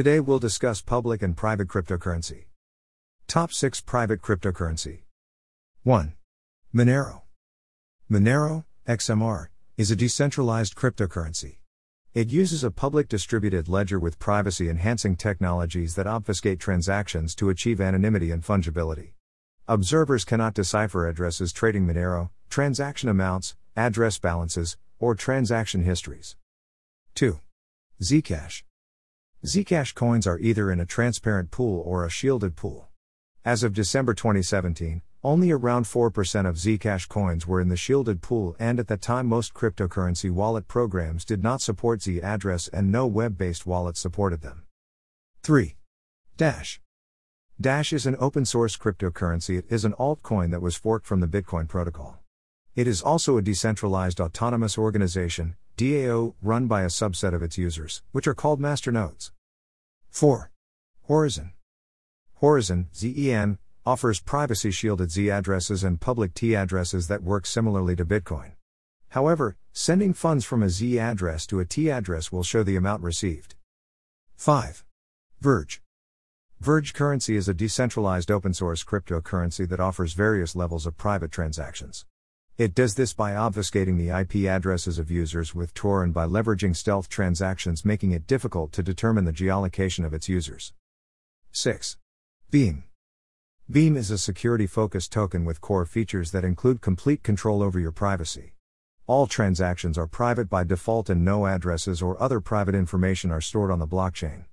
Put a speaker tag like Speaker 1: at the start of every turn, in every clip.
Speaker 1: Today we'll discuss public and private cryptocurrency. Top 6 Private Cryptocurrency 1. Monero. Monero, XMR, is a decentralized cryptocurrency. It uses a public distributed ledger with privacy enhancing technologies that obfuscate transactions to achieve anonymity and fungibility. Observers cannot decipher addresses trading Monero, transaction amounts, address balances, or transaction histories. 2. Zcash. Zcash coins are either in a transparent pool or a shielded pool. As of December 2017, only around 4% of Zcash coins were in the shielded pool, and at that time, most cryptocurrency wallet programs did not support Z address and no web based wallets supported them. 3. Dash. Dash is an open source cryptocurrency. It is an altcoin that was forked from the Bitcoin protocol. It is also a decentralized autonomous organization, DAO, run by a subset of its users, which are called masternodes. 4. Horizen. Horizen, ZEN, offers privacy shielded Z addresses and public T addresses that work similarly to Bitcoin. However, sending funds from a Z address to a T address will show the amount received. 5. Verge. Verge currency is a decentralized open source cryptocurrency that offers various levels of private transactions. It does this by obfuscating the IP addresses of users with Tor and by leveraging stealth transactions, making it difficult to determine the geolocation of its users. 6. Beam. Beam is a security focused token with core features that include complete control over your privacy. All transactions are private by default and no addresses or other private information are stored on the blockchain.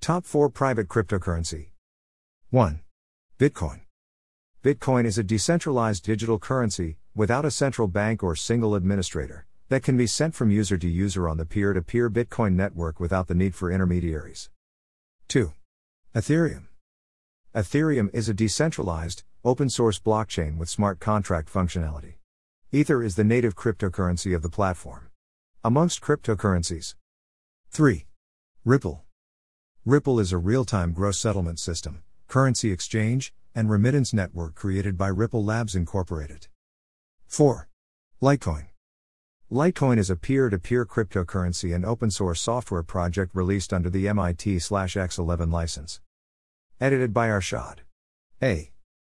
Speaker 1: Top 4 Private Cryptocurrency 1. Bitcoin. Bitcoin is a decentralized digital currency, without a central bank or single administrator, that can be sent from user to user on the peer to peer Bitcoin network without the need for intermediaries. 2. Ethereum. Ethereum is a decentralized, open source blockchain with smart contract functionality. Ether is the native cryptocurrency of the platform. Amongst cryptocurrencies. 3. Ripple. Ripple is a real time gross settlement system, currency exchange, and remittance network created by Ripple Labs Incorporated. 4. Litecoin. Litecoin is a peer to peer cryptocurrency and open source software project released under the MIT X11 license. Edited by Arshad. A.